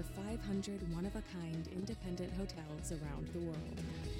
over 500 one of a kind independent hotels around the world.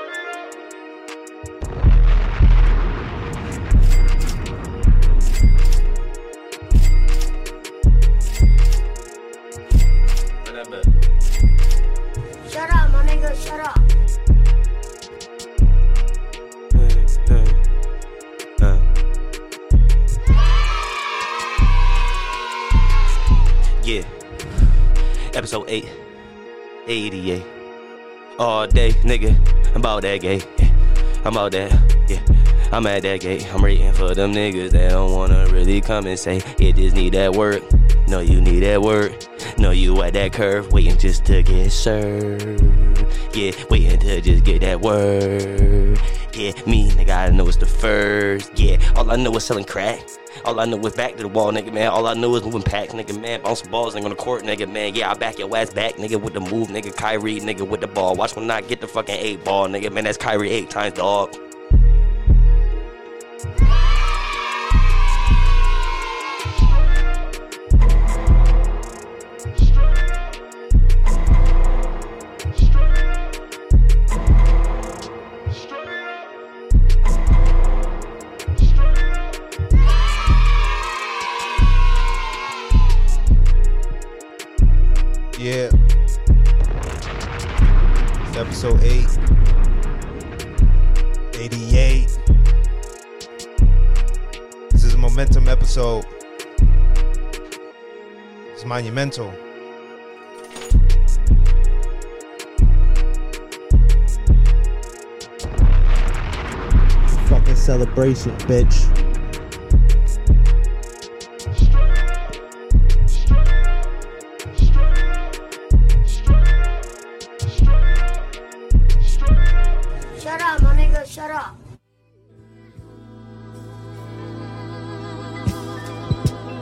8. 88. All day, nigga. I'm about that gay. I'm about that. Yeah. I'm at that gate. I'm waiting for them niggas that don't wanna really come and say, it just need that work. No, you need that work. No, you at that curve, waiting just to get served. Yeah, waiting to just get that word. Yeah, me, nigga, I know it's the first. Yeah, all I know is selling crack. All I know is back to the wall, nigga, man. All I know is moving packs, nigga, man. Bouncing balls, nigga, on the court, nigga, man. Yeah, I back your ass back, nigga, with the move, nigga. Kyrie, nigga, with the ball. Watch when I get the fucking eight ball, nigga, man. That's Kyrie eight times, dog. Episode. It's monumental. Fucking celebration, bitch.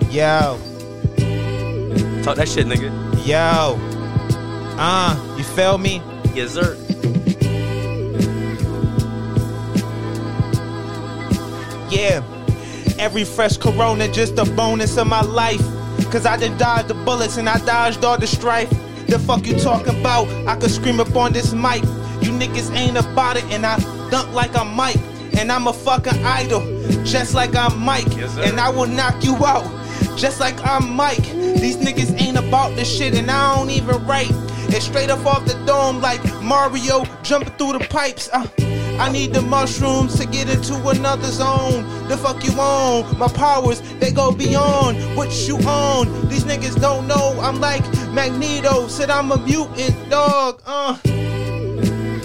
Yo. Talk that shit, nigga. Yo. Uh, you feel me? Yes, sir. Yeah. Every fresh corona just a bonus of my life. Cause I done dodged the bullets and I dodged all the strife. The fuck you talking about? I could scream up on this mic. You niggas ain't about it and I dunk like I'm Mike. And I'm a fucking idol, just like I'm Mike. Yes, and I will knock you out, just like I'm Mike. These niggas ain't about this shit and I don't even write. It's straight up off the dome like Mario jumping through the pipes. Uh, I need the mushrooms to get into another zone. The fuck you on? My powers, they go beyond what you own. These niggas don't know I'm like Magneto. Said I'm a mutant dog. Uh.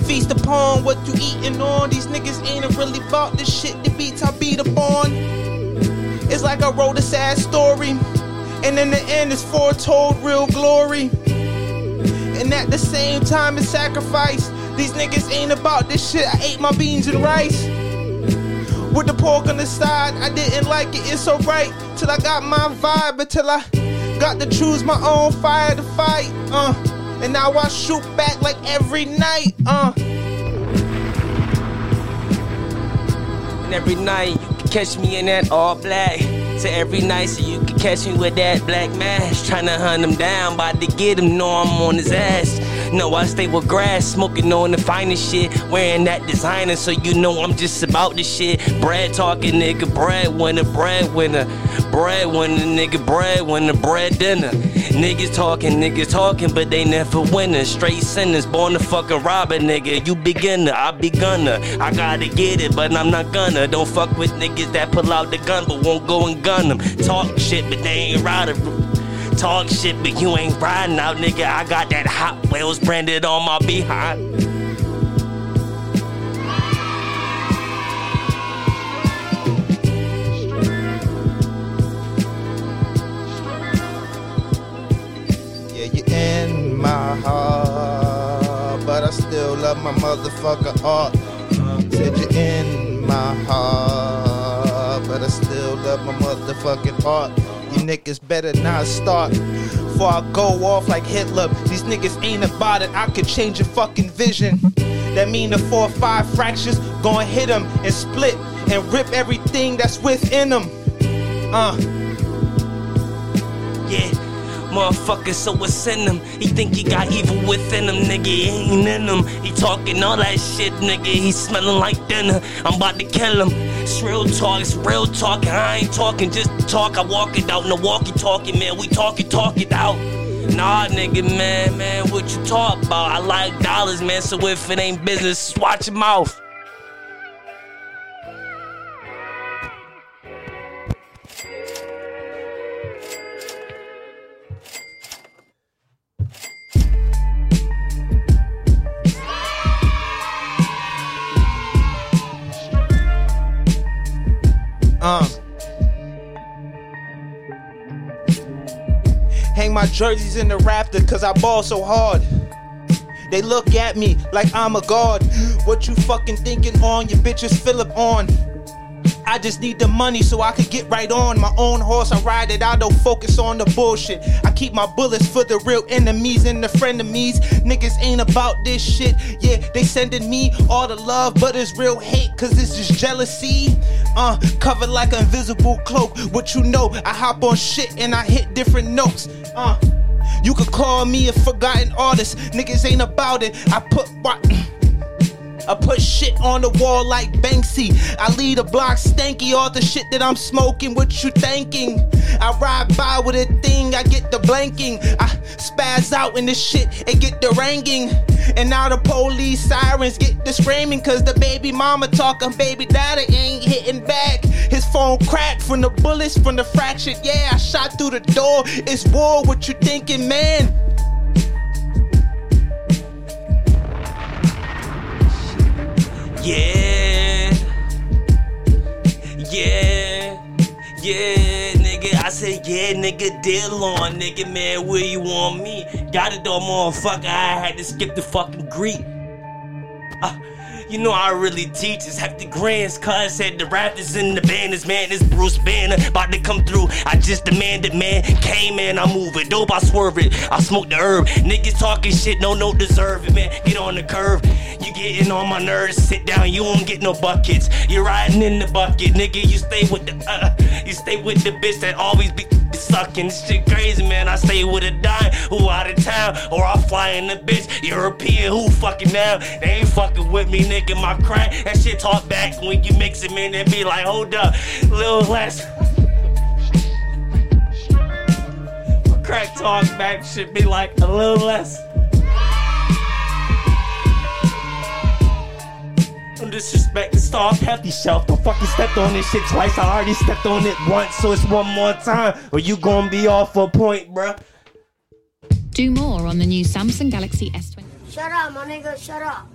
Feast upon what you eating on. These niggas ain't really about this shit. The beats I beat upon. It's like I wrote a sad story. And in the end, it's foretold real glory. And at the same time, it's sacrifice. These niggas ain't about this shit. I ate my beans and rice. With the pork on the side, I didn't like it. It's alright till I got my vibe, until I got to choose my own fire to fight. Uh, and now I shoot back like every night. Uh, And every night catch me in that all black. So every night so you can catch me with that black mask. Tryna hunt him down, about to get him, know I'm on his ass. No, I stay with grass, smoking on the finest shit, wearing that designer, so you know I'm just about this shit. Bread talking, nigga, breadwinner, breadwinner, breadwinner, nigga, breadwinner, bread dinner. Niggas talking, niggas talking, but they never winners. Straight sinners, born to fucking rob a nigga. You beginner, I begunner. I gotta get it, but I'm not gonna. Don't fuck with niggas that pull out the gun, but won't go and gun them. Talk shit, but they ain't ride it. talk shit, but you ain't riding out, nigga. I got that Hot Wheels branded on my behind. Heart, but I still love my motherfucker art. Said you're in my heart, but I still love my motherfucking art. You niggas better not start. Before I go off like Hitler, these niggas ain't about it. I could change your fucking vision. That mean the four or five fractures gonna hit them and split and rip everything that's within them. Uh. Yeah, motherfucker, so what's in him? He think he got evil within him, nigga. He ain't in him. He talking all that shit, nigga. He smelling like dinner. I'm about to kill him. It's real talk, it's real talk. I ain't talking just talk. I walk it out in the walkie talkie, man. We talk it, talk it out. Nah, nigga, man, man, what you talk about? I like dollars, man, so if it ain't business, watch your mouth. My jerseys in the rafter cause I ball so hard. They look at me like I'm a god. What you fucking thinking on? Your bitches Philip on. I just need the money so I could get right on my own horse. I ride it. I don't focus on the bullshit. I keep my bullets for the real enemies and the frenemies. Niggas ain't about this shit. Yeah, they sending me all the love, but it's real hate, cause this is jealousy. Uh, covered like an invisible cloak. What you know, I hop on shit and I hit different notes. Uh, you could call me a forgotten artist. Niggas ain't about it. I put what. I put shit on the wall like Banksy. I lead a block stanky, all the shit that I'm smoking. What you thinking? I ride by with a thing, I get the blanking. I spaz out in the shit and get the ranging. And now the police sirens get the screaming, cause the baby mama talking, baby daddy ain't hitting back. His phone cracked from the bullets, from the fractured. Yeah, I shot through the door. It's war, what you thinking, man? Yeah. Yeah. Yeah, nigga. I said, yeah, nigga, deal on, nigga, man. Where you want me? Got it though, motherfucker. I had to skip the fucking greet. Uh, you know I really teach is hefty grants, cuz said the rappers in the banners, man, it's Bruce Banner about to come through. I just demanded, man, came in, I move it, dope, I swerve it, I smoke the herb. Niggas talking shit, no, no deserve it, man. Get on the curve, you getting on my nerves, sit down, you won't get no buckets. You're riding in the bucket, nigga, you stay with the, uh, you stay with the bitch that always be sucking. This shit crazy, man. I stay with a dime who out of town, or I fly in the bitch. European who fucking now. They ain't fucking with me, nigga. My crack, that shit talk back when you mix it, man. They be like, hold up, little less. My crack talk back should be like a little less. Don't disrespect the star hefty shelf. Don't fucking step on this shit twice. I already stepped on it once, so it's one more time. Or you gonna be off a point, bruh. Do more on the new Samsung Galaxy S20. Shut up, my nigga, shut up.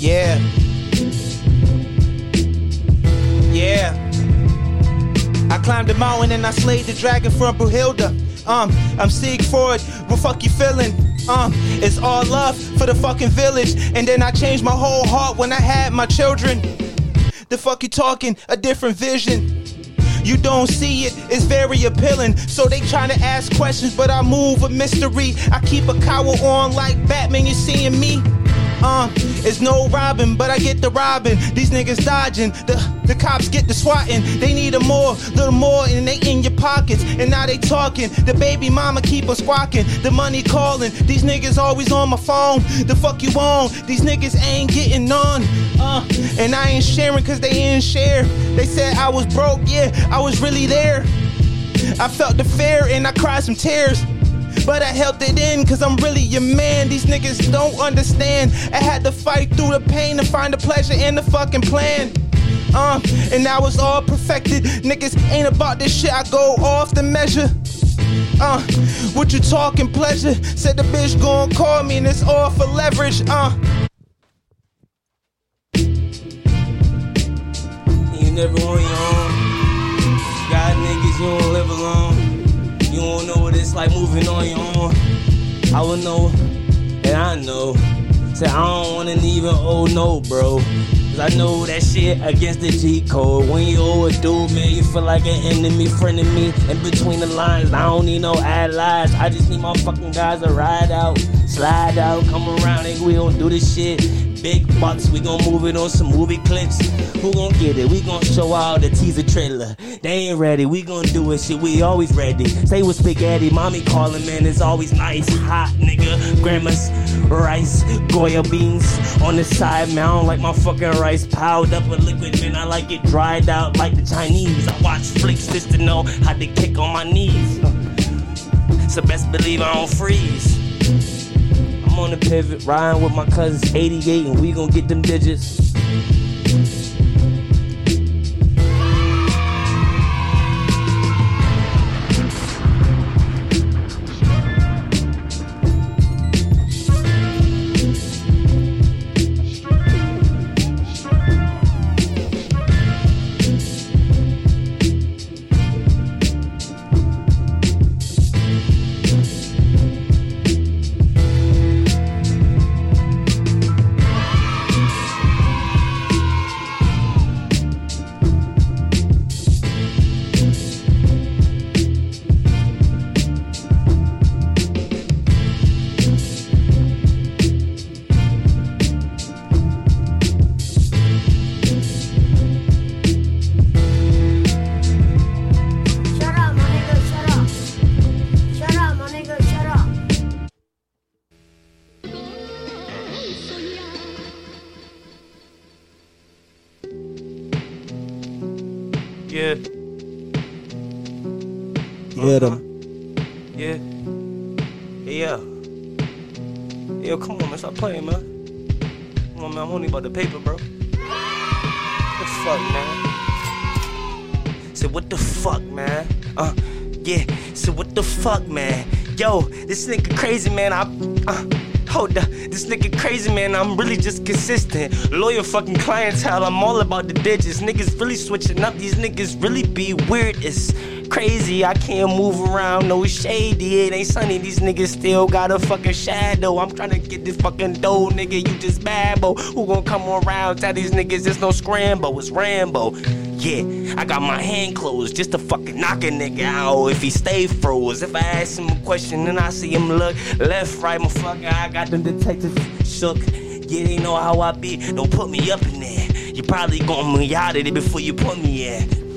Yeah. Yeah. I climbed the mountain and I slayed the dragon from Brunhilde. Um, I'm Siegfried. What fuck you feeling? Um, it's all love for the fucking village. And then I changed my whole heart when I had my children. The fuck you talking? A different vision. You don't see it, it's very appealing. So they trying to ask questions, but I move with mystery. I keep a cowl on like Batman, you seeing me? Uh, it's no robbing, but I get the robbing. These niggas dodging. The the cops get the swatting. They need a more, little more, and they in your pockets. And now they talking. The baby mama keep on squawking. The money calling. These niggas always on my phone. The fuck you on? These niggas ain't getting none. Uh, and I ain't sharing cause they ain't share. They said I was broke, yeah, I was really there. I felt the fear and I cried some tears. But I held it in cause I'm really your man. These niggas don't understand. I had to fight through the pain to find the pleasure in the fucking plan. Uh, and now it's all perfected. Niggas ain't about this shit, I go off the measure. Uh, what you talking pleasure? Said the bitch gon' call me and it's all for leverage. Uh, You never on your own. Got niggas, you don't live alone. You don't know what it's like moving on your own. I will know, and I know. Say I don't wanna even owe no, bro. Cause I know that shit against the G code. When you dude, man, you feel like an enemy, friend of me. In between the lines, I don't need no allies. I just need my fucking guys to ride out, slide out, come around, and we gon' do this shit. Big bucks, we gon' move it on some movie clips. Who gon' get it? We gon' show out the teaser trailer. They ain't ready, we gon' do it, shit, we always ready. Say with spaghetti, mommy calling, man, it's always nice. Hot nigga, grandma's rice, Goya beans on the side, man. I don't like my fucking rice piled up with liquid, man. I like it dried out like the Chinese. I watch flicks just to know how to kick on my knees. So best believe I don't freeze. On the pivot, riding with my cousins 88, and we gon' get them digits. This nigga crazy, man. I, uh, hold up. This nigga crazy, man. I'm really just consistent. Loyal fucking clientele. I'm all about the digits. Niggas really switching up. These niggas really be weird. It's crazy. I can't move around. No shady. It ain't sunny. These niggas still got a fucking shadow. I'm trying to get this fucking dough, nigga. You just babble. Who gon' come around? Tell these niggas it's no scramble. It's Rambo. Yeah, I got my hand closed just to fucking knock a nigga out if he stay froze. If I ask him a question and I see him look left, right, motherfucker, I got them detectives shook. Yeah, they know how I be. Don't put me up in there. You probably gonna me out of it before you put me in.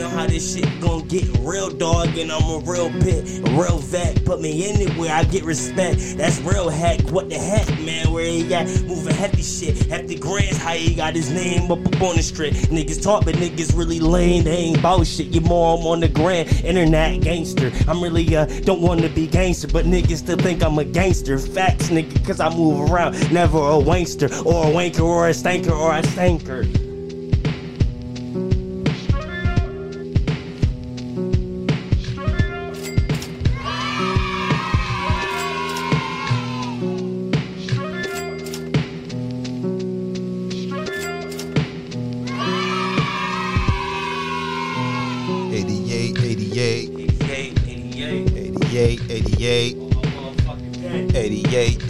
Know how this shit gon' get real dog and I'm a real pit, real vet. Put me anywhere, I get respect. That's real heck. What the heck, man? Where he at? moving hefty shit. Hefty grands, how he got his name up, up on the strip. Niggas talk, but niggas really lame. They ain't bout shit. You more I'm on the grand internet gangster. I'm really uh don't wanna be gangster, but niggas still think I'm a gangster. Facts, nigga, cause I move around. Never a wankster or a wanker or a stanker or a stanker.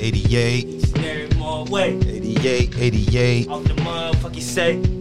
88. 88, 88. Off the motherfucking set.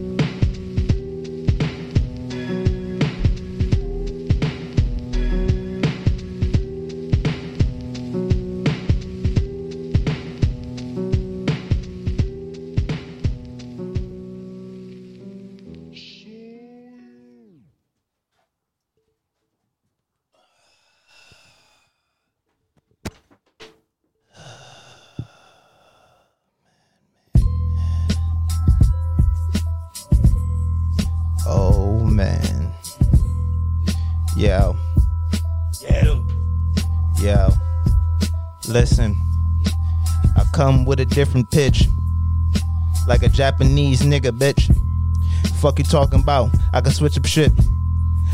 A different pitch, like a Japanese nigga, bitch. Fuck you talking about? I can switch up shit.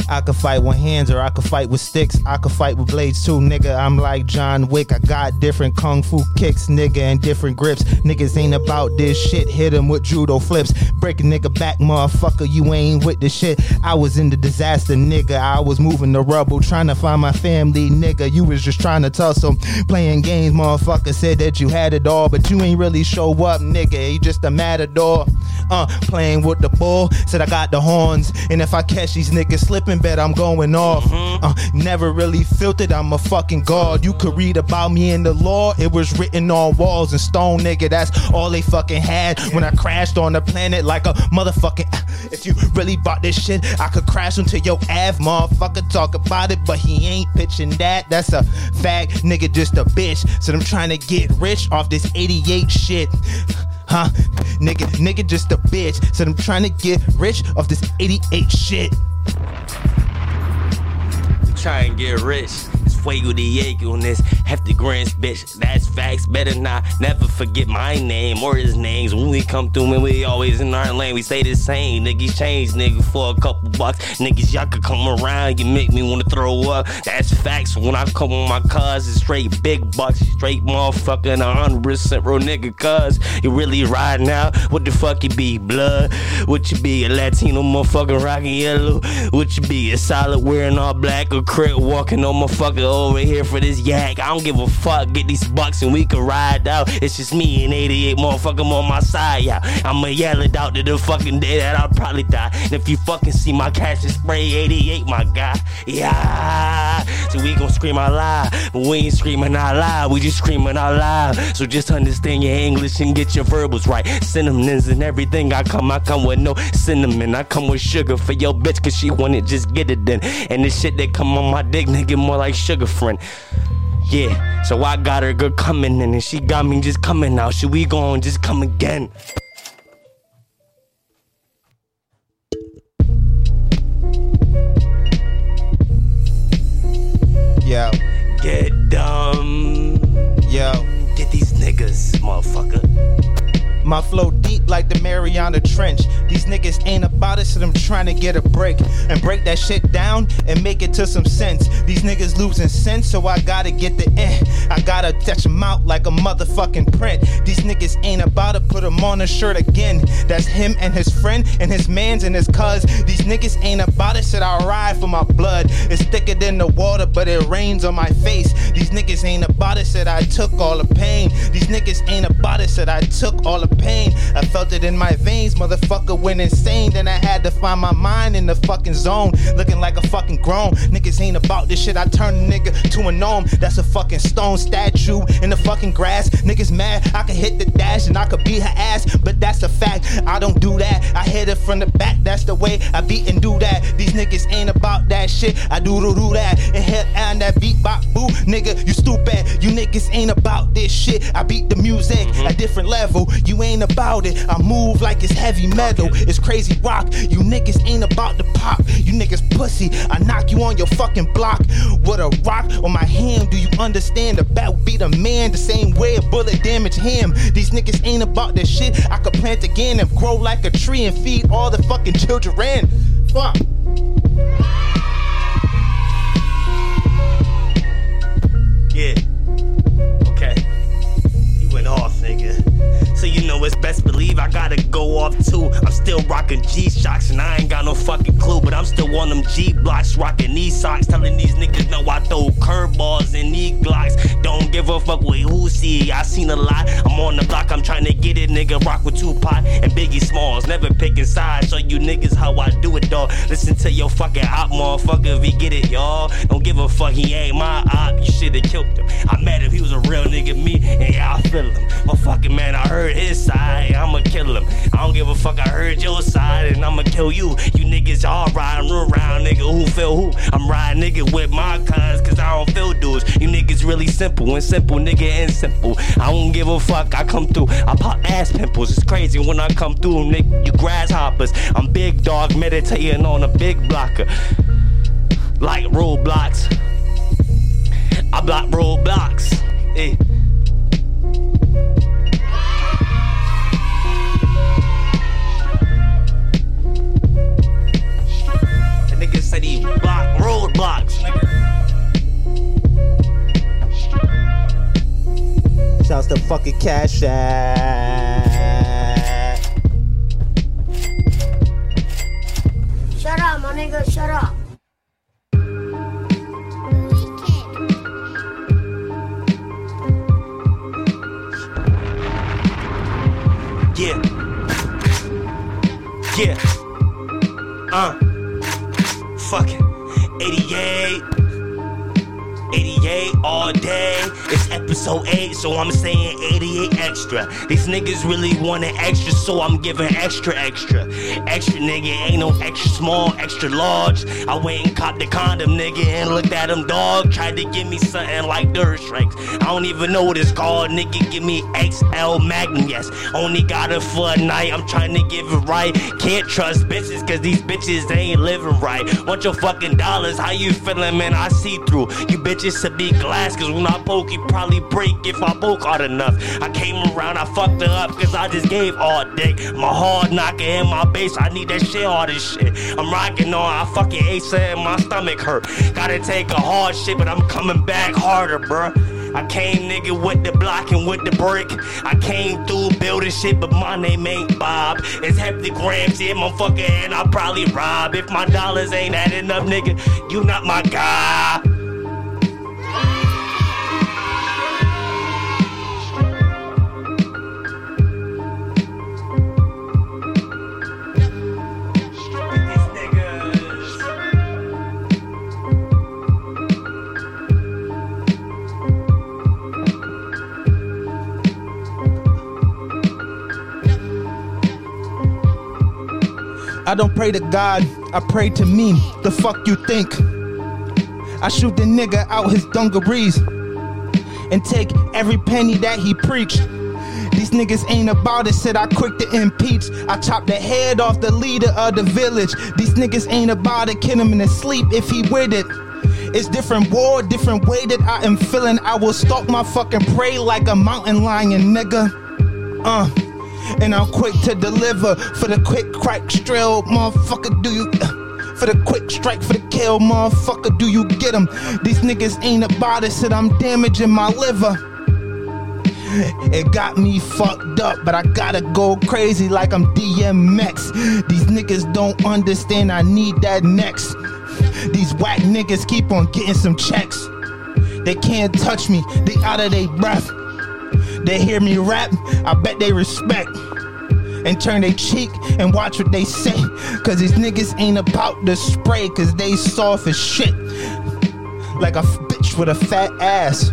I could fight with hands or I could fight with sticks. I could fight with blades too, nigga. I'm like John Wick. I got different kung fu kicks, nigga, and different grips. Niggas ain't about this shit. Hit 'em with judo flips. Break a nigga back, motherfucker. You ain't with the shit. I was in the disaster, nigga. I was moving the rubble, trying to find my family, nigga. You was just trying to tussle. Playing games, motherfucker. Said that you had it all, but you ain't really show up, nigga. You just a matador. Uh, playing with the bull. Said I got the horns. And if I catch these niggas slipping, bet I'm going off. Uh, never really filtered. I'm a fucking god. You could read about me in the law. It was written on walls and stone, nigga. That's all they fucking had when I crashed on the planet like a motherfucking. If you really bought this shit, I could crash into your Av, motherfucker. Talk about it, but he ain't pitching that. That's a fact, nigga. Just a bitch. So I'm trying to get rich off this 88 shit. Huh? Nigga, nigga, just a bitch. Said I'm trying to get rich off this 88 shit. Try and get rich. Fuego Diego on this hefty grants, bitch. That's facts. Better not never forget my name or his names. When we come through, man, we always in our lane. We stay the same. Niggas change, nigga, for a couple bucks. Niggas, y'all could come around. You make me wanna throw up. That's facts. When I come with my cuz, it's straight big bucks. Straight hundred percent real nigga, cuz. You really riding out? What the fuck you be? Blood? What you be? A Latino motherfucker rocking yellow? What you be? A solid wearing all black or crit walking on motherfucker over here for this yak? I don't give a fuck. Get these bucks and we can ride out. It's just me and 88 motherfucker on my side, yeah. I'ma yell it out to the fucking day that I'll probably die. And if you fucking see my cash and spray 88, my guy, yeah. So we gon' scream out loud, but we ain't screaming out loud. We just screaming out loud. So just understand your English and get your verbals right. Cinnamons and everything. I come, I come with no cinnamon. I come with sugar for your bitch, cause she want it, just get it then. And the shit that come on my dick, nigga, more like sugar friend. Yeah, so I got her good coming in, and she got me just coming out. Should we go on just come again? Yo, Get dumb. yo. Get these niggas, motherfucker. My flow deep like the Mariana Trench. These niggas ain't about it, so I'm trying to get a break and break that shit down and make it to some sense. These niggas losing sense, so I gotta get the eh. I gotta touch them out like a motherfucking print. These niggas ain't about it, put them on a shirt again. That's him and his friend and his mans and his cuz. These niggas ain't about it, said I ride for my blood. It's thicker than the water, but it rains on my face. These niggas ain't about it, said I took all the pain. These niggas ain't about it, said I took all the pain. I felt it in my veins, motherfucker went insane. Then I had to find my mind in the fucking zone, looking like a fucking grown. Niggas ain't about this shit. I turn a nigga to a gnome. That's a fucking stone statue in the fucking grass. Niggas mad, I could hit the dash and I could beat her ass, but that's a fact. I don't do that. I hit it from the back. That's the way I beat and do that. These niggas ain't about that shit. I do do do that and hit and that beat bop boo. Nigga, you stupid. You niggas ain't about this shit. I beat the music mm-hmm. a different level. You ain't about it. I move like it's heavy metal. It's crazy rock. You niggas ain't about to pop. You niggas pussy. I knock you on your fucking block with a rock on my hand. Do you understand? The bat will beat a man the same way a bullet damage him. These niggas ain't about this shit. I could plant again and grow like a tree and feed all the fucking children. Fuck. Yeah. Okay. You went off, nigga. So you know it's best believe I gotta go off too. I'm still rocking G shocks and I ain't got no fucking clue, but I'm still on them G blocks, rocking these socks, telling these niggas know I throw curveballs and knee glocks. Don't give a fuck with who see. I seen a lot. I'm on the block, I'm trying to get it, nigga. Rock with Tupac and Biggie Smalls, never picking sides. Show you niggas how I do it, dog. Listen to your fucking op, motherfucker. If he get it, y'all. Don't give a fuck, he ain't my op. You shoulda killed him. I met him, he was a real nigga, me, and yeah, I feel him. But fucking man, I heard his side, I'ma kill him. I don't give a fuck, I heard your side, and I'ma kill you. You niggas all riding around, nigga. Who feel who? I'm riding nigga with my cuz, cause I don't feel dudes. You niggas really simple and simple, nigga, and simple. I don't give a fuck, I come through. I pop ass pimples, it's crazy when I come through, nigga. You grasshoppers. I'm big dog meditating on a big blocker. Like roadblocks. I block roadblocks. Hey. Eh. The nigga said he block roadblocks. Shouts to fucking Cash App. Shut up, my nigga, shut up. Yeah. Yeah. Uh. Fucking 88. 88 all day. Episode 8, so I'm saying 88 extra. These niggas really want an extra, so I'm giving extra, extra. Extra nigga, ain't no extra small, extra large. I went and copped the condom, nigga, and looked at him, dog. Tried to give me something like Dirt Strikes. I don't even know what it's called, nigga. Give me XL Magnum, yes. Only got it for a night, I'm trying to give it right. Can't trust bitches, cause these bitches ain't living right. Want your fucking dollars, how you feeling, man? I see through. You bitches to be glass, cause when I poke, you probably break if I broke hard enough. I came around, I fucked her up, cause I just gave all dick. My hard knocker in my base, I need that shit, all this shit. I'm rocking on, I fucking ate something, my stomach hurt. Gotta take a hard shit, but I'm coming back harder, bruh. I came nigga with the block and with the brick. I came through building shit, but my name ain't Bob. It's heptagrams, yeah, motherfucker, and I'll probably rob. If my dollars ain't adding up, nigga, you not my guy. Don't pray to God, I pray to me. The fuck you think? I shoot the nigga out his dungarees and take every penny that he preached. These niggas ain't about it, said I quick to impeach. I chop the head off the leader of the village. These niggas ain't about it, kill him in his sleep if he with it. It's different war, different way that I am feeling. I will stalk my fucking prey like a mountain lion, nigga. Uh, and I'm quick to deliver for the quick crack strill, motherfucker. Do you? Uh, for the quick strike, for the kill, motherfucker, do you get 'em? These niggas ain't about it, said I'm damaging my liver. It got me fucked up, but I gotta go crazy like I'm DMX. These niggas don't understand, I need that next. These whack niggas keep on getting some checks. They can't touch me, they out of their breath. They hear me rap, I bet they respect. And turn their cheek and watch what they say. Cause these niggas ain't about the spray, cause they soft as shit. Like a bitch with a fat ass.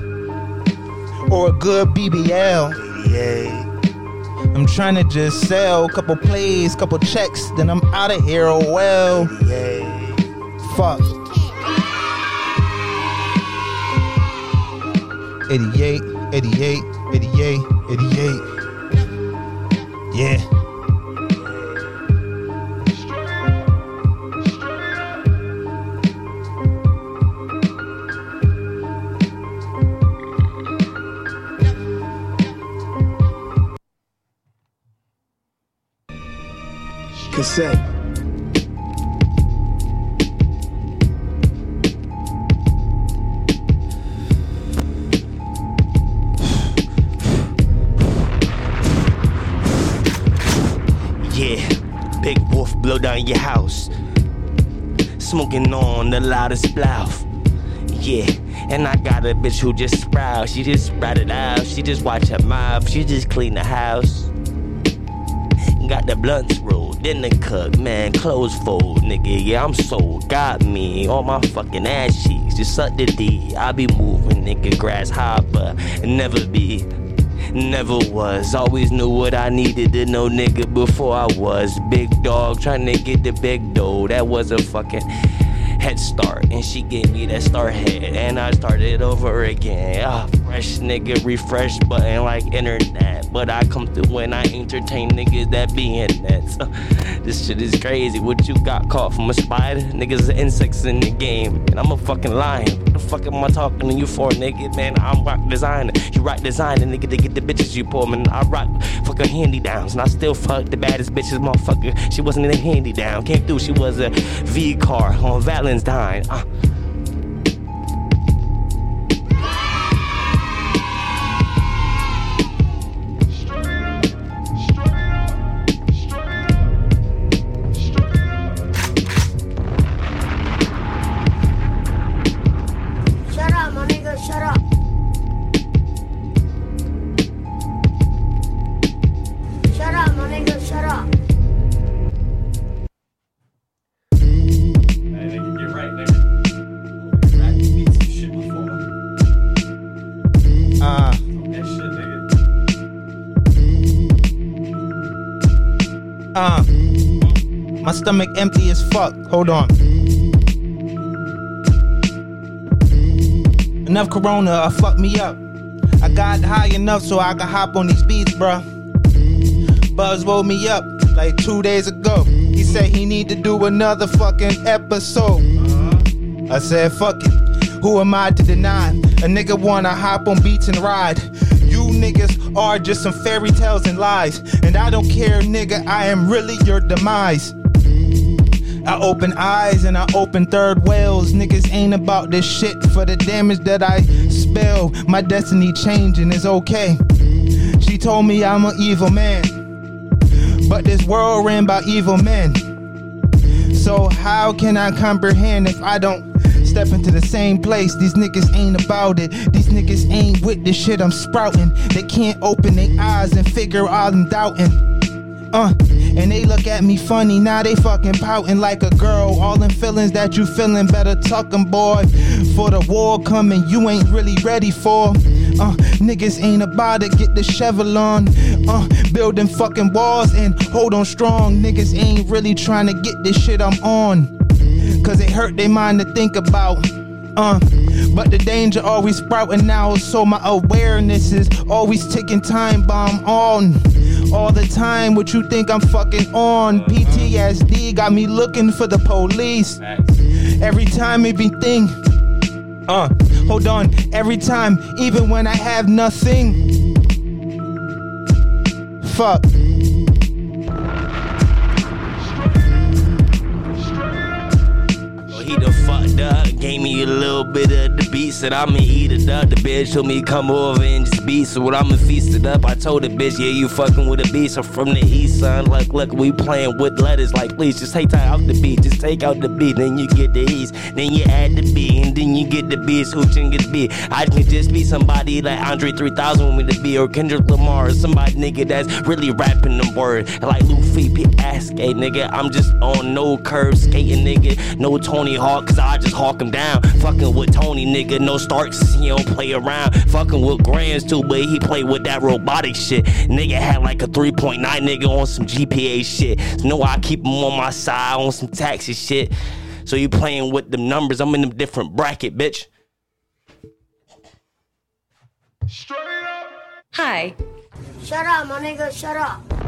Or a good BBL. Yeah, I'm trying to just sell a couple plays, couple checks, then I'm out of here. Oh well. yeah. Fuck. 88, 88, 88, 88. Yeah. Cassette. Your house. Smoking on the loudest spliff. Yeah, and I got a bitch who just sprout. She just sprout it out. She just watch her mouth. She just clean the house. Got the blunts rolled, then the cook, man, clothes fold, nigga. Yeah, I'm sold. Got me on my fucking ass cheeks. Just suck the D. I be moving, nigga, grasshopper. and Never be. Never was. Always knew what I needed to know, nigga, before I was. Big dog trying to get the big dough. That was a fucking head start. And she gave me that start head. And I started over again. Ah, fresh nigga, refresh button like internet. But I come through when I entertain niggas that be in that. So, this shit is crazy. What you got caught from a spider? Niggas are insects in the game. And I'm a fucking lion. What the fuck am I talking to you for, nigga? Man, I'm rock designer. You rock designer, nigga, to get the bitches you pull. Man, I rock fucking handy downs. And I still fuck the baddest bitches, motherfucker. She wasn't in a handy down. Came through, she was a V car on Valentine. Uh, stomach empty as fuck. Hold on. Enough corona, uh, fuck me up. I got high enough so I could hop on these beats, bruh. Buzz woke me up like two days ago. He said he need to do another fucking episode. I said, fuck it. Who am I to deny? A nigga wanna hop on beats and ride. You niggas are just some fairy tales and lies. And I don't care, nigga, I am really your demise. I open eyes and I open third whales. Niggas ain't about this shit for the damage that I spell. My destiny changing is okay. She told me I'm an evil man. But this world ran by evil men. So how can I comprehend if I don't step into the same place? These niggas ain't about it. These niggas ain't with the shit I'm sprouting. They can't open their eyes and figure out I'm doubting. Uh, and they look at me funny, now they fucking pouting like a girl. All them feelings that you feeling, better tuck 'em, boy. For the war coming, you ain't really ready for. Uh, niggas ain't about to get the shovel on. Uh, building fucking walls and hold on strong. Niggas ain't really trying to get this shit I'm on. Cause it hurt their mind to think about. Uh, but the danger always sprouting now, so my awareness is always ticking time bomb on. All the time, what you think I'm fucking on? PTSD got me looking for the police. Every time it be thing. Uh, hold on, every time, even when I have nothing. Fuck. He done fucked up, gave me a little bit of the beat, said I'ma eat it up. The bitch told me come over and just beat, so what I'ma feast it up. I told the bitch, yeah, you fucking with a beast. I'm from the east, son. Like, look, we playing with letters. Like, please just take that out the beat, just take out the beat, then you get the east, then you add the B, and then you get the B, so you get the B. I can just be somebody like Andre 3000 want me to be, or Kendrick Lamar, or somebody nigga that's really rapping them words. Like Luffy, P. Ask, nigga, I'm just on no curve skating, nigga. No Tony Hawk, cause I just hawk him down. Fucking with Tony, nigga, no Starks, he don't play around. Fucking with Grands too, but he play with that robotic shit. Nigga had like a 3.9 nigga on some GPA shit. So know I keep him on my side on some taxi shit. So you playing with them numbers, I'm in a different bracket, bitch. Hi, Shut up, my nigga, shut up.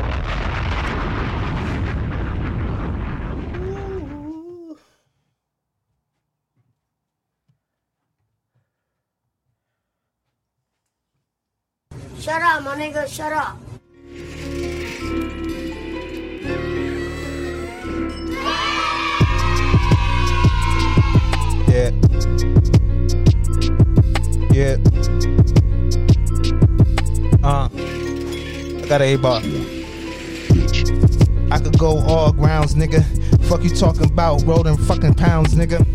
Shut up, my nigga, shut up. Yeah. Yeah. Uh. I got a A bar. I could go all grounds, nigga. Fuck you talking about rolling fucking pounds, nigga.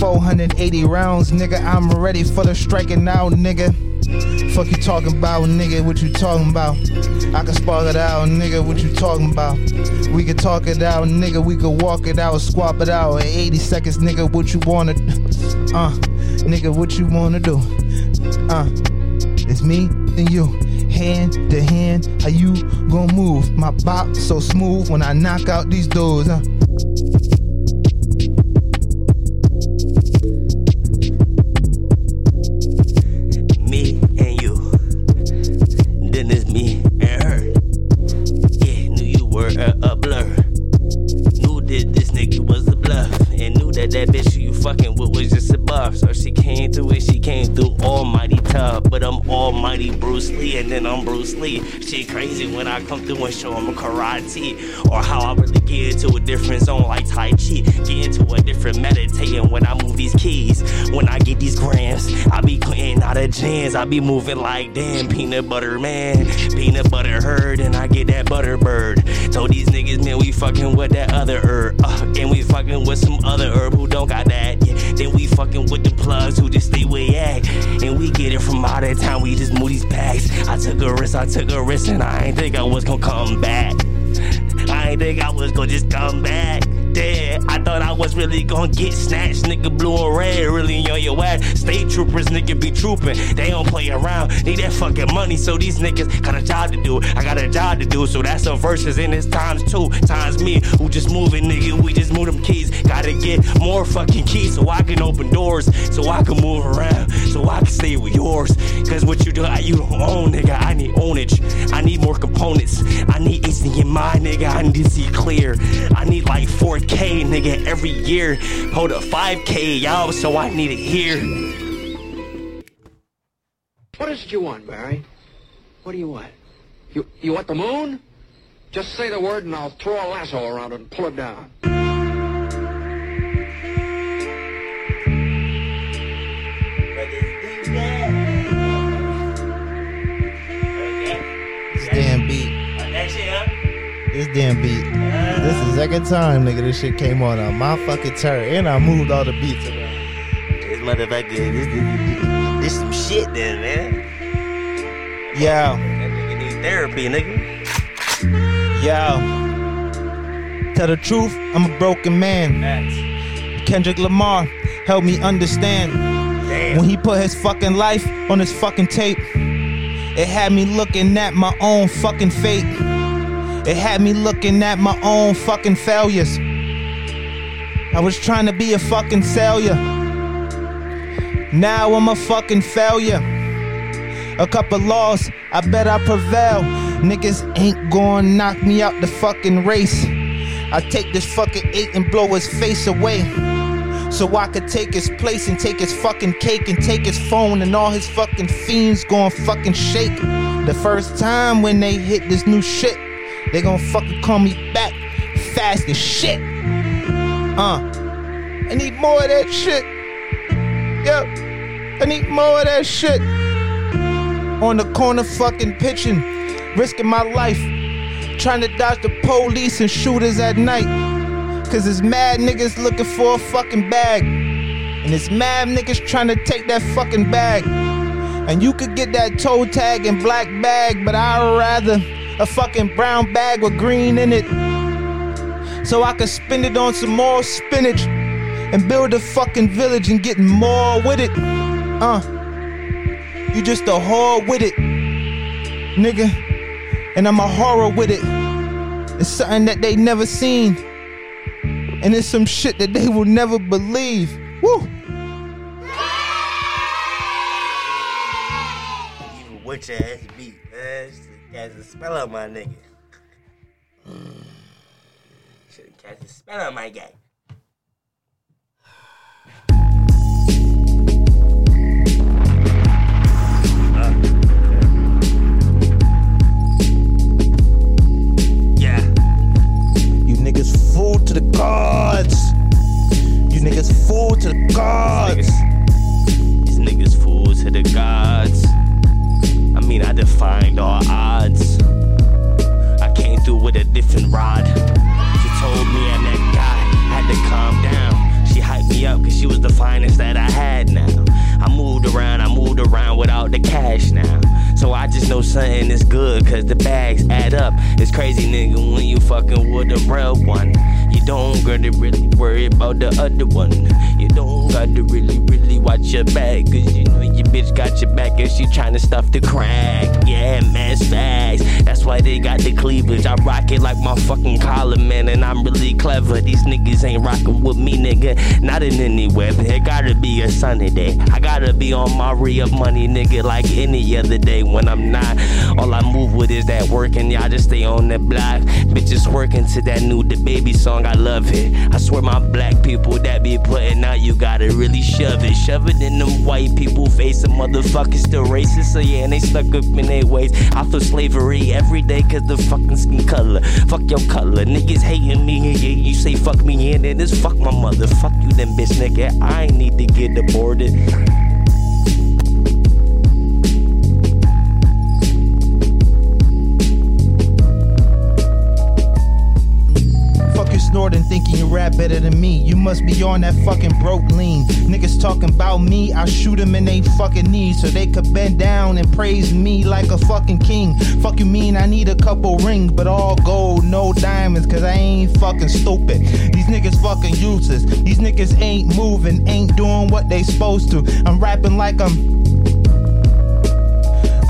480 rounds, nigga. I'm ready for the striking now, nigga. Fuck you talking about, nigga? What you talking about? I can spark it out, nigga. What you talking about? We can talk it out, nigga. We can walk it out, swap it out in 80 seconds, nigga. What you wanna? Uh, nigga, what you wanna do? Uh, it's me and you, hand to hand. How you gonna move? My bop so smooth when I knock out these doors. Uh. She crazy when I come through and show him karate. Or how I really get into a different zone like Tai Chi. Get into a different meditating when I move these keys. When I get these grams, I be cleaning out of jams. I be moving like damn peanut butter man. Peanut butter herd, and I get that butter bird. Told these niggas, man, we fucking with that other herb. Uh, and we fucking with some other herb who don't got that. Yeah. Then we fucking with the plugs who just stay where at. And we get it from all of time, we just move these bags. I took a risk, I took a risk, and I ain't think I was gonna come back. I ain't think I was gonna just come back. I thought I was really gonna get snatched. Nigga blue and red, really on your ass. State troopers, nigga be trooping. They don't play around. Need that fucking money, so these niggas got a job to do. I got a job to do, so that's some verses in this times two. Times me, who just moving, nigga. We just move them keys. Gotta get more fucking keys so I can open doors. So I can move around. So I can stay with yours. Cause what you do, you don't own, nigga. I need ownage. I need more components. I need HDMI, nigga. I need to see clear. I need like 4K, nigga, every year. Hold up, 5K, y'all, so I need it here. What is it you want, Barry? What do you want? You you want the moon? Just say the word and I'll throw a lasso around it and pull it down. This damn beat. This damn beat. This is the second time, nigga, this shit came on on my fucking turn. And I moved all the beats around. This motherfucker, this, this, this, this some shit then, man. Yo, That nigga need therapy, nigga. yo. Tell the truth, I'm a broken man. Kendrick Lamar helped me understand. Damn. When he put his fucking life on his fucking tape, it had me looking at my own fucking fate. It had me looking at my own fucking failures. I was trying to be a fucking failure. Now I'm a fucking failure. A couple laws, I bet I prevail. Niggas ain't gonna knock me out the fucking race. I take this fucking eight and blow his face away. So I could take his place and take his fucking cake and take his phone and all his fucking fiends gon' fucking shake. The first time when they hit this new shit, they gon' fucking call me back fast as shit. Uh, I need more of that shit. Yep, I need more of that shit. On the corner fucking pitching, risking my life, trying to dodge the police and shooters at night. Cause it's mad niggas looking for a fucking bag. And it's mad niggas trying to take that fucking bag. And you could get that toe tag and black bag, but I'd rather a fucking brown bag with green in it. So I could spend it on some more spinach and build a fucking village and get more with it. Uh, you just a whore with it, nigga. And I'm a horror with it. It's something that they never seen. And it's some shit that they will never believe. Woo! You witch ass beat, man. Cast a spell on my nigga. Should've cast a spell on my guy. Yeah. You niggas fool to the gods. You niggas fool to the gods. These niggas fools to the gods. I mean, I defined all odds. I came through with a different rod. She told me and that guy had to calm down. She hyped me up because she was the finest that I had now. I moved around, I moved around without the cash now. So I just know something is good cause the bags add up. It's crazy, nigga, when you fucking with a real one. You don't gotta really worry about the other one. You don't gotta really, really watch your back cause you know your bitch got your back and she tryna stuff the crack. Yeah, man, facts. That's why they got the cleavage. I rock it like my fucking collar, man, and I'm really clever. These niggas ain't rocking with me, nigga. Not in any weather. It gotta be a sunny day. I gotta be on my re money, nigga, like any other day when I'm not. All I move with is that work, and y'all just stay on the block. Bitches working to that new the baby song. I love it. I swear my black people that be putting out, you gotta really shove it. Shove it in them white people face. Some motherfuckers still racist, so yeah, and they stuck up in their ways. I feel slavery every day cause the fucking skin color. Fuck your color. Niggas hating me, yeah, you say fuck me, and then it's fuck my mother. Fuck you, then bitch, nigga. I ain't need to get aborted. Snorting, thinking you rap better than me. You must be on that fucking broke lean. Niggas talking about me, I shoot them in they fucking knees so they could bend down and praise me like a fucking king. Fuck you mean I need a couple rings, but all gold, no diamonds, cause I ain't fucking stupid. These niggas fucking useless. These niggas ain't moving, ain't doing what they supposed to. I'm rapping like I'm.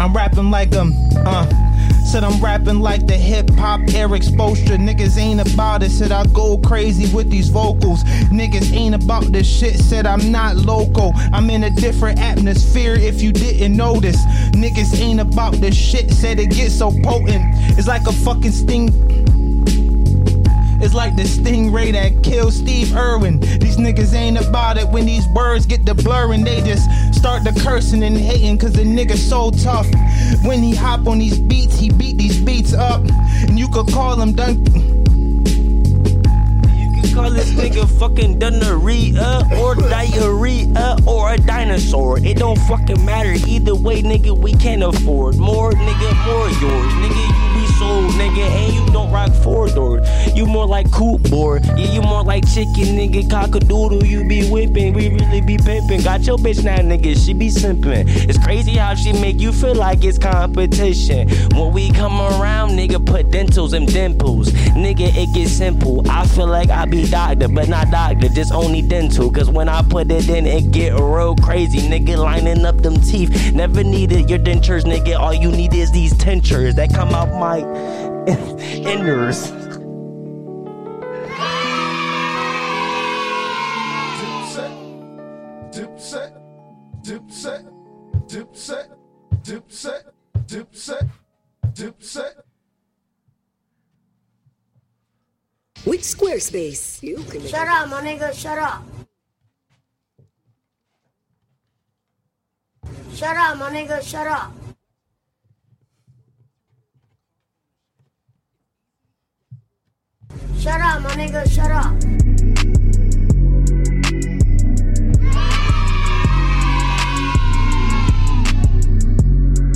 I'm rapping like I'm. Uh. Said I'm rapping like the hip hop Erik Spoelstra. Niggas ain't about it. Said I go crazy with these vocals. Niggas ain't about this shit. Said I'm not local. I'm in a different atmosphere if you didn't notice. Niggas ain't about this shit. Said it gets so potent. It's like a fucking sting. It's like the stingray that killed Steve Irwin. These niggas ain't about it when these words get to blurring. They just start the cursing and hating cause the nigga so tough. When he hop on these beats, he beat these beats up. And you could call him done. You can call this nigga fucking diarrhea or diarrhea or a dinosaur. It don't fucking matter. Either way, nigga, we can't afford more, nigga, more yours. Nigga, nigga, and you don't rock four door. You more like coupe board. Yeah, you more like chicken, nigga, cockadoodle. You be whipping, we really be pimping. Got your bitch now, nigga, she be simping. It's crazy how she make you feel like it's competition. When we come around, nigga, put dentals and dimples. Nigga, it gets simple. I feel like I be doctor, but not doctor, just only dental. Cause when I put it in, it get real crazy. Nigga, lining up them teeth. Never needed your dentures, nigga. All you need is these tinctures that come out my inners. Dipset, dipset, dipset, dipset, dipset, dipset. With Squarespace, you can Shut up, my nigga, shut up. Shut up, my nigga, shut up. Shut up, my nigga, shut up.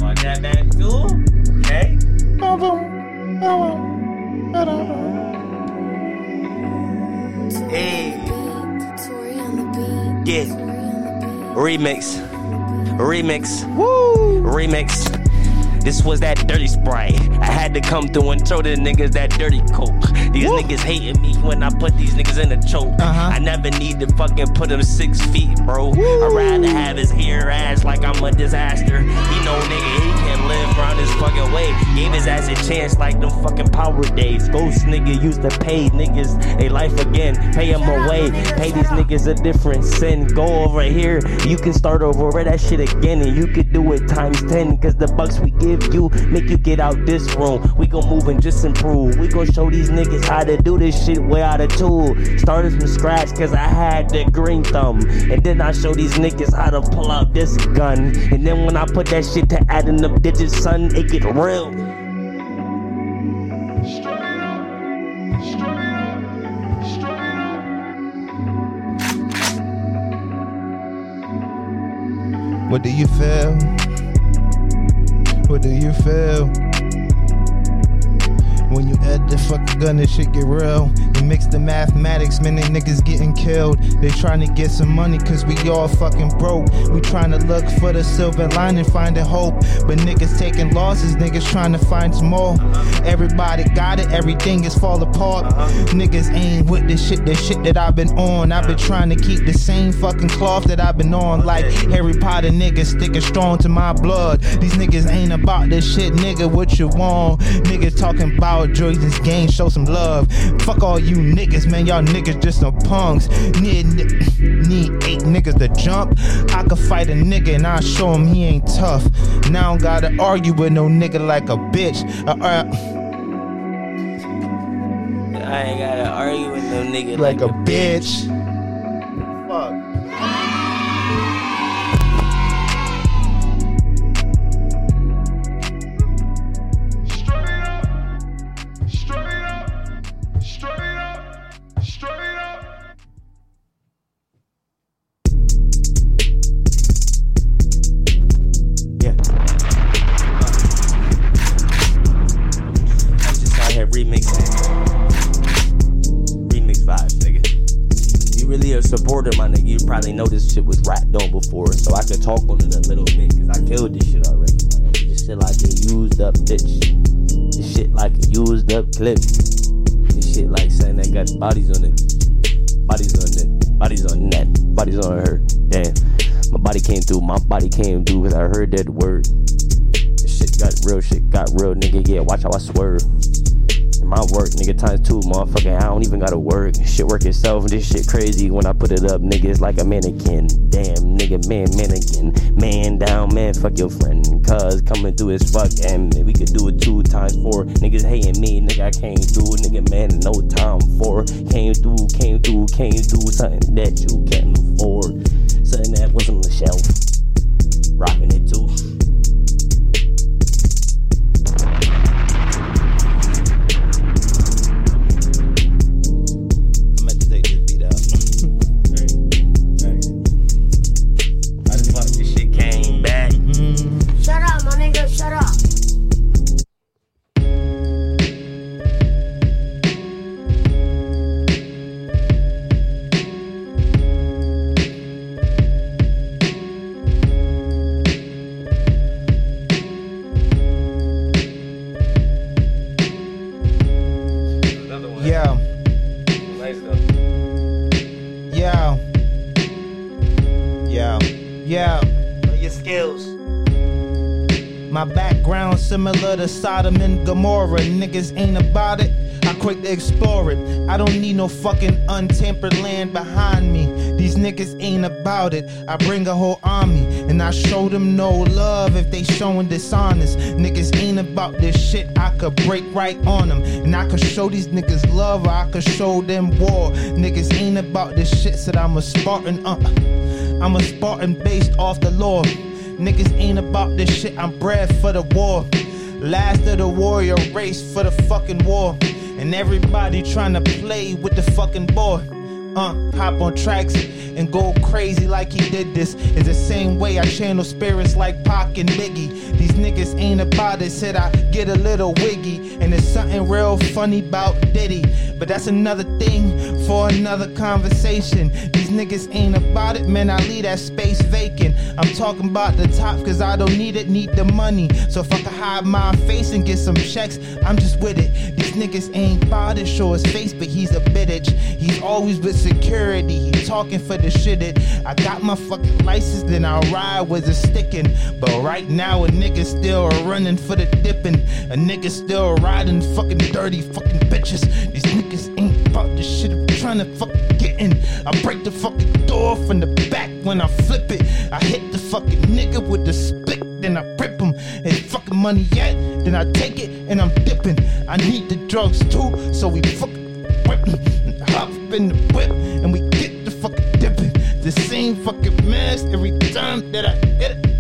Want that back too? Okay. Hey. Yeah. Remix. Remix. Woo. Remix. This was that dirty sprite. I had to come through and throw the niggas that dirty coke. These niggas hating me when I put these niggas in a choke. Uh-huh. I never need to fucking put him six feet, bro. I'd rather have his hair ass like I'm a disaster. He know nigga he can live around his fucking way. Gave his ass a chance like them fucking power days. Ghost nigga used to pay niggas a life again. Pay them away. Pay these niggas a different sin. Go over here. You can start over that shit again and you could do it times 10. Cause the bucks we give you make you get out this room. We gon' move and just improve. We gon' show these niggas how to do this shit way out of tool. Started from scratch cause I had the green thumb. And then I show these niggas how to pull out this gun. And then when I put that shit to adding up digits, son, it get real. What do you feel? What do you feel? When you add the fucking gun, this shit get real. You mix the mathematics, man, they niggas getting killed. They trying to get some money, cause we all fucking broke. We trying to look for the silver lining, finding hope. But niggas taking losses, niggas trying to find some more. Everybody got it, everything is fall apart. Niggas ain't with this shit, the shit that I've been on. I've been trying to keep the same fucking cloth that I've been on. Like Harry Potter niggas sticking strong to my blood. These niggas ain't about this shit, nigga. What you want? Niggas talking about Jordan's game, show some love. Fuck all you niggas, man. Y'all niggas just some punks. Need, need eight niggas to jump. I could fight a nigga and I show him he ain't tough. Now I don't gotta argue with no nigga like a bitch. Uh, uh, I ain't gotta argue with no nigga like a bitch. Fuck. Clip. This shit like saying that got bodies on it. Bodies on it. Bodies on that. Bodies on her. Damn. My body came through. My body came through because I heard that word. This shit got real. Shit got real, nigga. Yeah, watch how I swerve. My work, nigga, times two, motherfucker. I don't even gotta work. Shit work itself. This shit crazy when I put it up, nigga. It's like a mannequin. Damn, nigga, man, mannequin. Man down, man, fuck your friend. Cuz coming through is fuck, and we could do it two times four. Niggas hating me, nigga. I came through, nigga, man, no time for. Came through, came through, came through. Something that you can't afford. Something that was on the shelf. Rocking it too. To Sodom and Gomorrah. Niggas ain't about it. I quick to explore it. I don't need no fucking untampered land behind me. These niggas ain't about it. I bring a whole army and I show them no love if they showing dishonest. Niggas ain't about this shit. I could break right on them and I could show these niggas love or I could show them war. Niggas ain't about this shit. Said I'm a Spartan. Uh, I'm a Spartan based off the law. Niggas ain't about this shit, I'm bred for the war. Last of the warrior race for the fucking war. And everybody trying to play with the fucking boy. Uh, hop on tracks and go crazy like he did this. It's the same way I channel spirits like Pac and Biggie. These niggas ain't about it, said I get a little wiggy. And there's something real funny about Diddy. But that's another thing for another conversation. These niggas ain't about it, man. I leave that space vacant. I'm talking about the top, cause I don't need it, need the money. So if I can hide my face and get some checks, I'm just with it. These niggas ain't about it, show his face, but he's a bitch. He's always with security, he talking for the shit. It. I got my fucking license, then I ride with a sticking. But right now, a nigga still running for the dipping. A nigga still riding fucking dirty fucking bitches. These niggas ain't about this shit. Trying to fucking get in. I break the fucking door from the back when I flip it. I hit the fucking nigga with the spit, then I rip him. Ain't fucking money yet, then I take it and I'm dipping. I need the drugs too, so we fucking whip and hop in the whip and we get the fucking dipping. The same fucking mess every time that I hit it.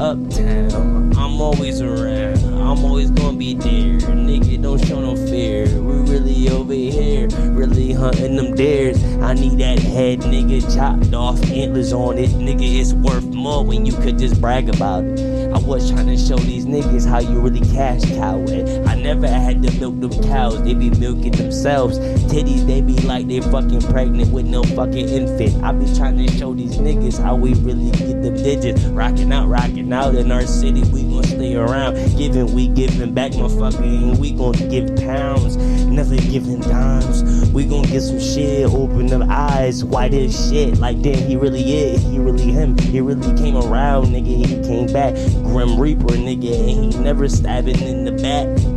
Uptown. I'm always around. I'm always gonna be there. Nigga, don't show no fear. We really over here, really hunting them dares. I need that head, nigga, chopped off, antlers on it. Nigga, it's worth more when you could just brag about it. I was trying to show these niggas how you really cash cow it. I never had to milk them cows, they be milking themselves. Titties, they be like they fucking pregnant with no fucking infant. I be trying to show these niggas how we really them digits. Rocking out, rocking out in our city, we gon' stay around. Giving, we giving back, motherfucker. We gon' give pounds, never giving dimes. We gon' get some shit, open them eyes. Why this shit? Like, damn, he really is. He really him. He really came around, nigga. He came back. Grim Reaper, nigga. And he never stabbing in the back.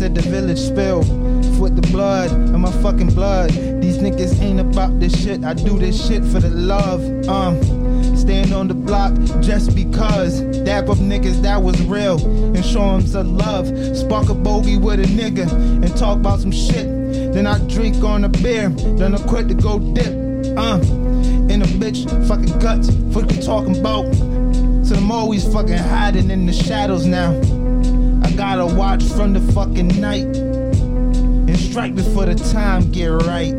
Said the village spill. With the blood of my fucking blood. These niggas ain't about this shit. I do this shit for the love. Um, stand on the block just because. Dap up niggas that was real and show 'em some love. Spark a bogey with a nigga and talk about some shit. Then I drink on a beer, then I quit to go dip. Uh, in a bitch fucking guts. Fuck you talking about? So I'm always fucking hiding in the shadows now. Gotta watch from the fucking night and strike before the time get right.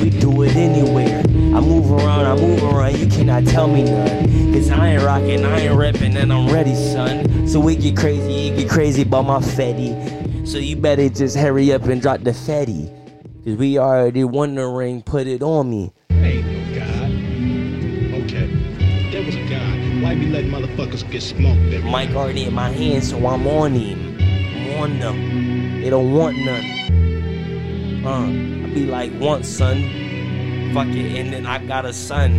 We do it anywhere. I move around, I move around, you cannot tell me none. Cause I ain't rocking, I ain't reppin', and I'm ready, son. So we get crazy, it get crazy about my fetty. So you better just hurry up and drop the fetty. Cause we already won the ring, put it on me. Ain't no God. Okay. There was a God. Why be letting motherfuckers get smoked every Mic already in my hand, so I'm on him. I'm on them. They don't want none. Uh, I be like, once, son. Fuck it, and then I got a son.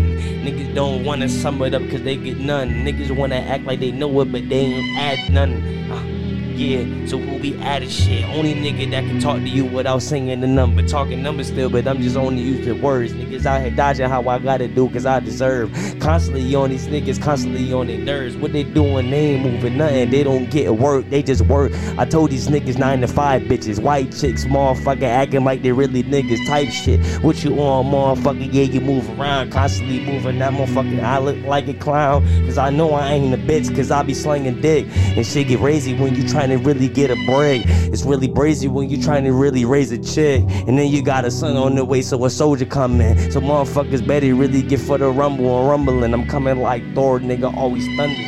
Niggas don't wanna sum it up cause they get none. Niggas wanna act like they know it, but they ain't add none. Uh, yeah, so we'll be adding shit. Only nigga that can talk to you without singing the number. Talking numbers still, but I'm just only using words. Niggas out here dodging how I gotta do cause I deserve. Constantly on these niggas, constantly on their nerves. What they doing, they ain't moving nothing. They don't get work, they just work. I told these niggas nine to five bitches. White chicks, motherfucker, acting like they really niggas type shit. What you on, motherfucker? Yeah, you move around, constantly moving that motherfucker. I look like a clown cause I know I ain't a bitch cause I be slinging dick. And shit get crazy when you trying to really get a break. It's really brazy when you trying to really raise a chick. And then you got a son on the way, so a soldier coming. So motherfuckers better really get for the rumble and rumbling. I'm coming like Thor, nigga, always thunder.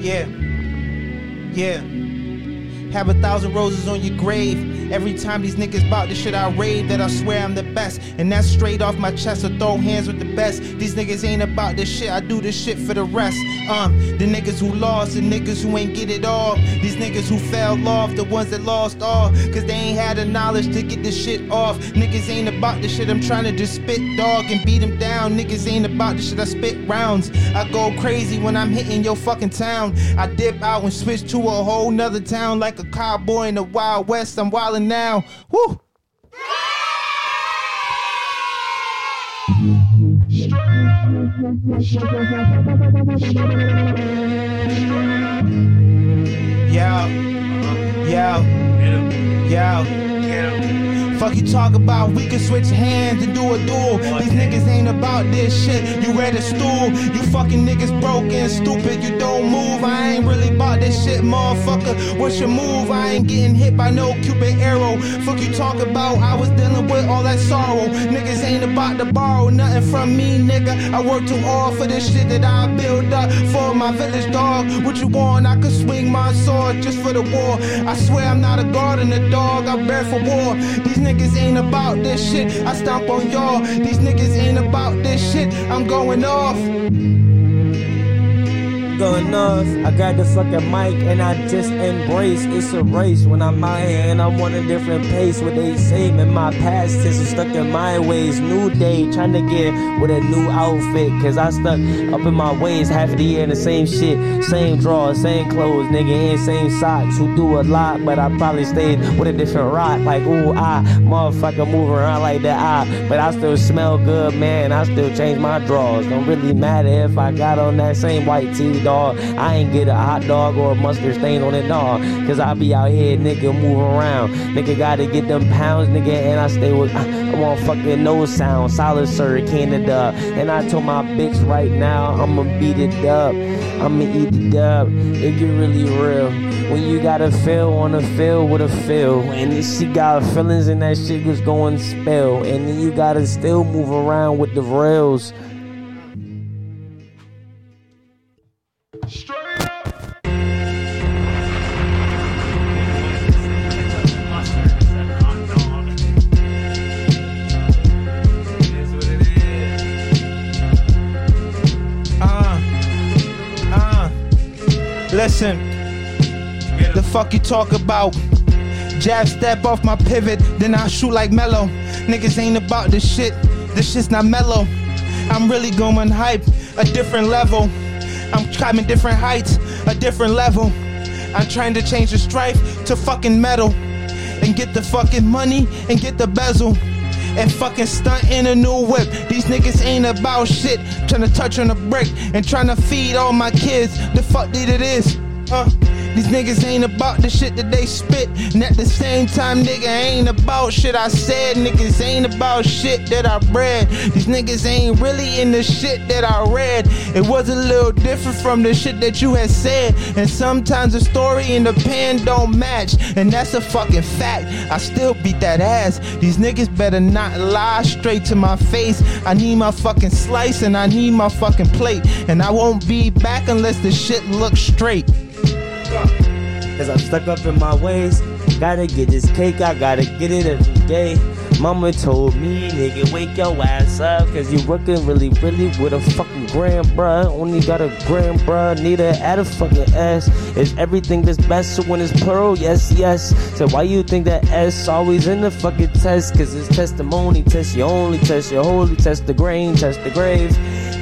Yeah. Yeah. Have a thousand roses on your grave. Every time these niggas bout this shit, I rave that I swear I'm the best. And that's straight off my chest, I throw hands with the best. These niggas ain't about this shit, I do this shit for the rest. Um, the niggas who lost, the niggas who ain't get it all. These niggas who fell off, the ones that lost all. Cause they ain't had the knowledge to get this shit off. Niggas ain't about this shit, I'm trying to just spit dog and beat them down. Niggas ain't about this shit, I spit rounds. I go crazy when I'm hitting your fucking town. I dip out and switch to a whole nother town like a cowboy in the Wild West. I'm wildin' now. Woo! Yo, yo, yo. Fuck you talk about, we can switch hands and do a duel. These niggas ain't about this shit. You read a stool, you fucking niggas broken, stupid, you don't move. I ain't really about this shit, motherfucker. What's your move? I ain't getting hit by no cupid arrow. Fuck you talk about, I was dealing with all that sorrow. Niggas ain't about to borrow nothing from me, nigga. I work too hard for this shit that I build up for my village dog. What you want? I could swing my sword just for the war. I swear I'm not a guard and a dog, I'm bear for war. These niggas ain't about this shit. I stomp on y'all. These niggas ain't about this shit. I'm going off. Off. I got the fucking mic and I just embrace. It's a race when I'm out here and I'm on a different pace. What they say in my past tense is stuck in my ways. New day, trying to get with a new outfit. Cause I stuck up in my ways half of the year in the same shit. Same drawers, same clothes, nigga, and same socks. Who do a lot, but I probably stayed with a different rock. Like, ooh, I, motherfucker move around like that. I, but I still smell good, man. I still change my drawers. Don't really matter if I got on that same white tee, dog. I ain't get a hot dog or a mustard stain on it, dog. Cause I be out here, nigga, move around. Nigga gotta get them pounds, nigga, and I stay with, uh, I want fucking no sound. Solid sir, Canada. And I told my bitch right now, I'ma beat it up. I'ma eat it up. It get really real. When you gotta feel on a feel with a feel. And she got feelings and that shit was going spell. And then you gotta still move around with the rails. Uh, uh. Listen, the fuck you talk about? Jab step off my pivot, then I shoot like mellow. Niggas ain't about this shit, this shit's not mellow. I'm really going hype, a different level. I'm climbing different heights, a different level. I'm trying to change the strife to fucking metal. And get the fucking money and get the bezel. And fucking stunt in a new whip. These niggas ain't about shit. Trying to touch on a brick and trying to feed all my kids. The fuck did it is? Uh, these niggas ain't about the shit that they spit. And at the same time, nigga ain't about shit I said. Niggas ain't about shit that I read. These niggas ain't really in the shit that I read. It was a little different from the shit that you had said. And sometimes the story and the pen don't match. And that's a fucking fact. I still beat that ass. These niggas better not lie straight to my face. I need my fucking slice and I need my fucking plate. And I won't be back unless the shit looks straight. Cause I'm stuck up in my ways. Gotta get this cake, I gotta get it every day. Mama told me, nigga, wake your ass up. Cause you working really, really with a fucking grand, bruh. Only got a grand, bruh. Need to add a fucking S. Is everything that's best so when it's plural? Yes, yes. So why you think that S always in the fucking test? Cause it's testimony. Test your only, test your holy, test the grain, test the grave.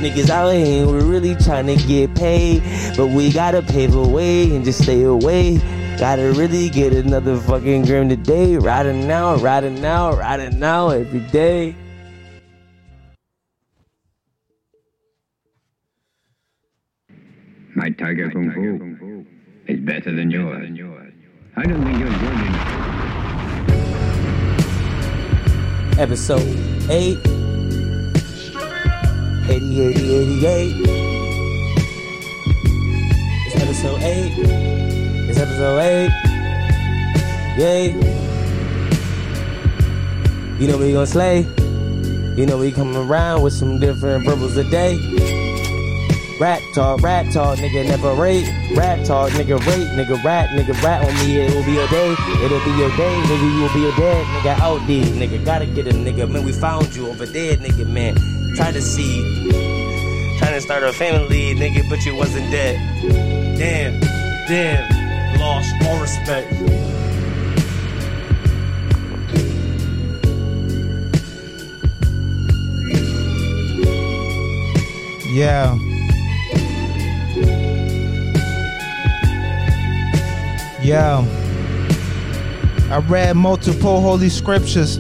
Niggas out here, we're really trying to get paid. But we gotta pave a way and just stay away. Gotta really get another fucking gram today. Riding now, riding now, riding now every day. My tiger kung fu is better than yours. I don't think you're good enough. Episode 8. 80, 80, 88. It's episode 8. Episode 8. Yay. You know we gonna slay. You know we coming around with some different verbals today. Rat talk, rat talk, nigga never rate. Rat talk, nigga rate, nigga rat, nigga rat on me. It will be your day, it'll be your day, nigga. You will be your dead, nigga. Out there, nigga. Gotta get a nigga, man. We found you over there, nigga, man. Try to see, trying to start a family, nigga, but you wasn't dead. Damn, damn, lost all respect. Yeah. Yeah. I read multiple holy scriptures.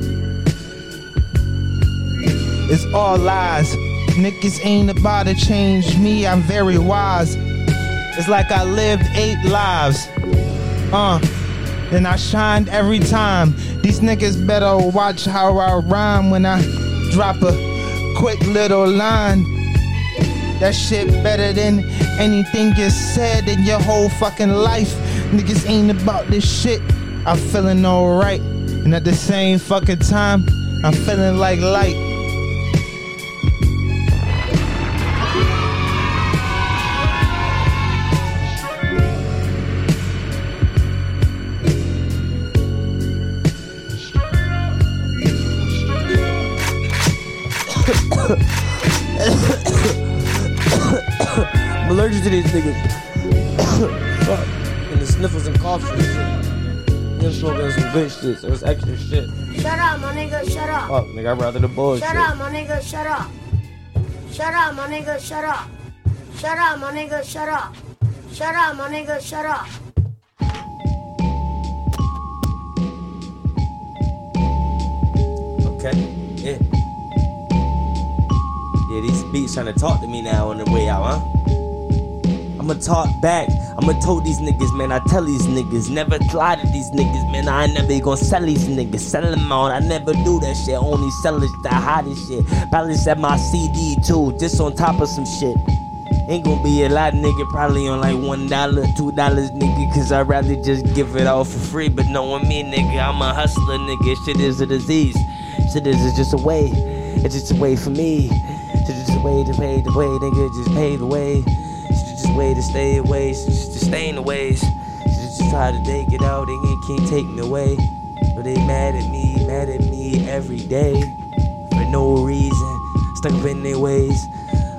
It's all lies. Niggas ain't about to change me. I'm very wise. It's like I lived eight lives. Uh. Then I shined every time. These niggas better watch how I rhyme when I drop a quick little line. That shit better than anything you said in your whole fucking life. Niggas ain't about this shit. I'm feeling alright. And at the same fucking time, I'm feeling like light. Allergic to these niggas. Fuck. And the sniffles and coughs and shit. You're smoking some good shit, it's extra shit. Shut up, my nigga, shut up. Fuck, nigga, I'd rather the bullshit. Shut up, my nigga, shut up. Shut up, my nigga, shut up. Shut up, my nigga, shut up. Shut up, my nigga, shut up. Okay, yeah. Yeah, these beats trying to talk to me now on the way out, huh? I'ma talk back. I'ma told these niggas, man. I tell these niggas, never lie to these niggas, man. I ain't never gonna sell these niggas, sell them out. I never do that shit. Only sell it the hottest shit. Probably set my CD too, just on top of some shit. Ain't gonna be a lot, nigga. Probably on like one dollar, two dollars, nigga. Cause I'd rather just give it all for free. But knowing me, nigga, I'm a hustler, nigga. Shit is a disease. Shit is just a way. It's just a way for me. Shit just a way to pay the way, nigga. Just pay the way. A way to stay away. Is just to stay in the ways. Is just try to take it out. and it can't take me away. But they mad at me, mad at me every day. For no reason. Stuck up in their ways.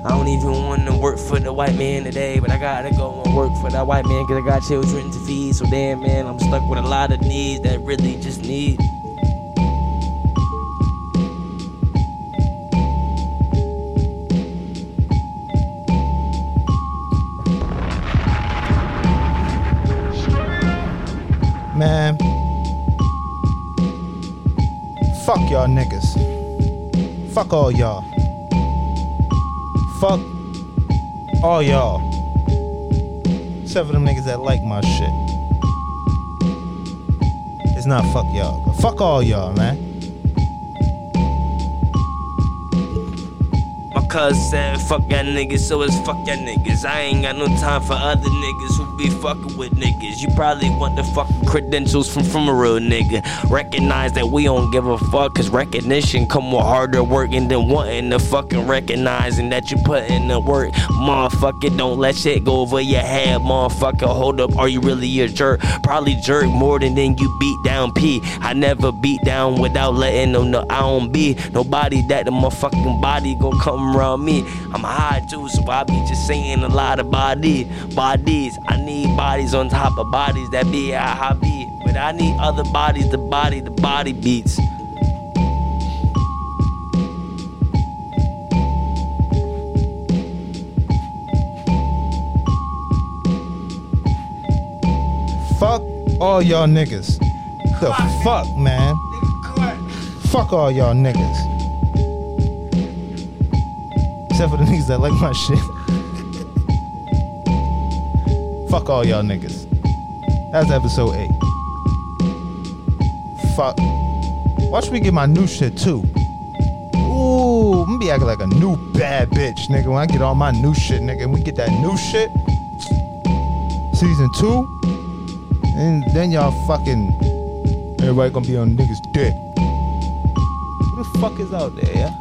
I don't even want to work for the white man today, but I gotta go and work for that white man because I got children to feed. So damn, man, I'm stuck with a lot of needs that really just need. Niggas. Fuck all y'all. Fuck all y'all. Except for them niggas that like my shit. It's not fuck y'all. But fuck all y'all, man. My cousin said, fuck y'all niggas, so it's fuck y'all niggas. I ain't got no time for other niggas who be fucking with niggas. You probably want the fucking credentials from, from a real nigga. Recognize that we don't give a fuck, cause recognition come with harder working than wanting to fucking recognizing that you put in the work. Motherfucker, don't let shit go over your head, motherfucker. Hold up, are you really a jerk? Probably jerk more than then you beat down P. I never beat down without letting them know I don't be nobody that the motherfucking body gon' come around me. I'm high too, so I be just saying a lot of body, bodies. I need bodies on top of bodies that be how I be. But I need other bodies to body the body beats. Fuck all y'all niggas. The fuck, man. Fuck all y'all niggas. Except for the niggas that like my shit. Fuck all y'all niggas. That's episode 8. Fuck. Watch me get my new shit too. Ooh, I'm gonna be acting like a new bad bitch, nigga. When I get all my new shit, nigga, and we get that new shit. Season 2. And then y'all fucking everybody gonna be on niggas dick. Who the fuck is out there, yeah?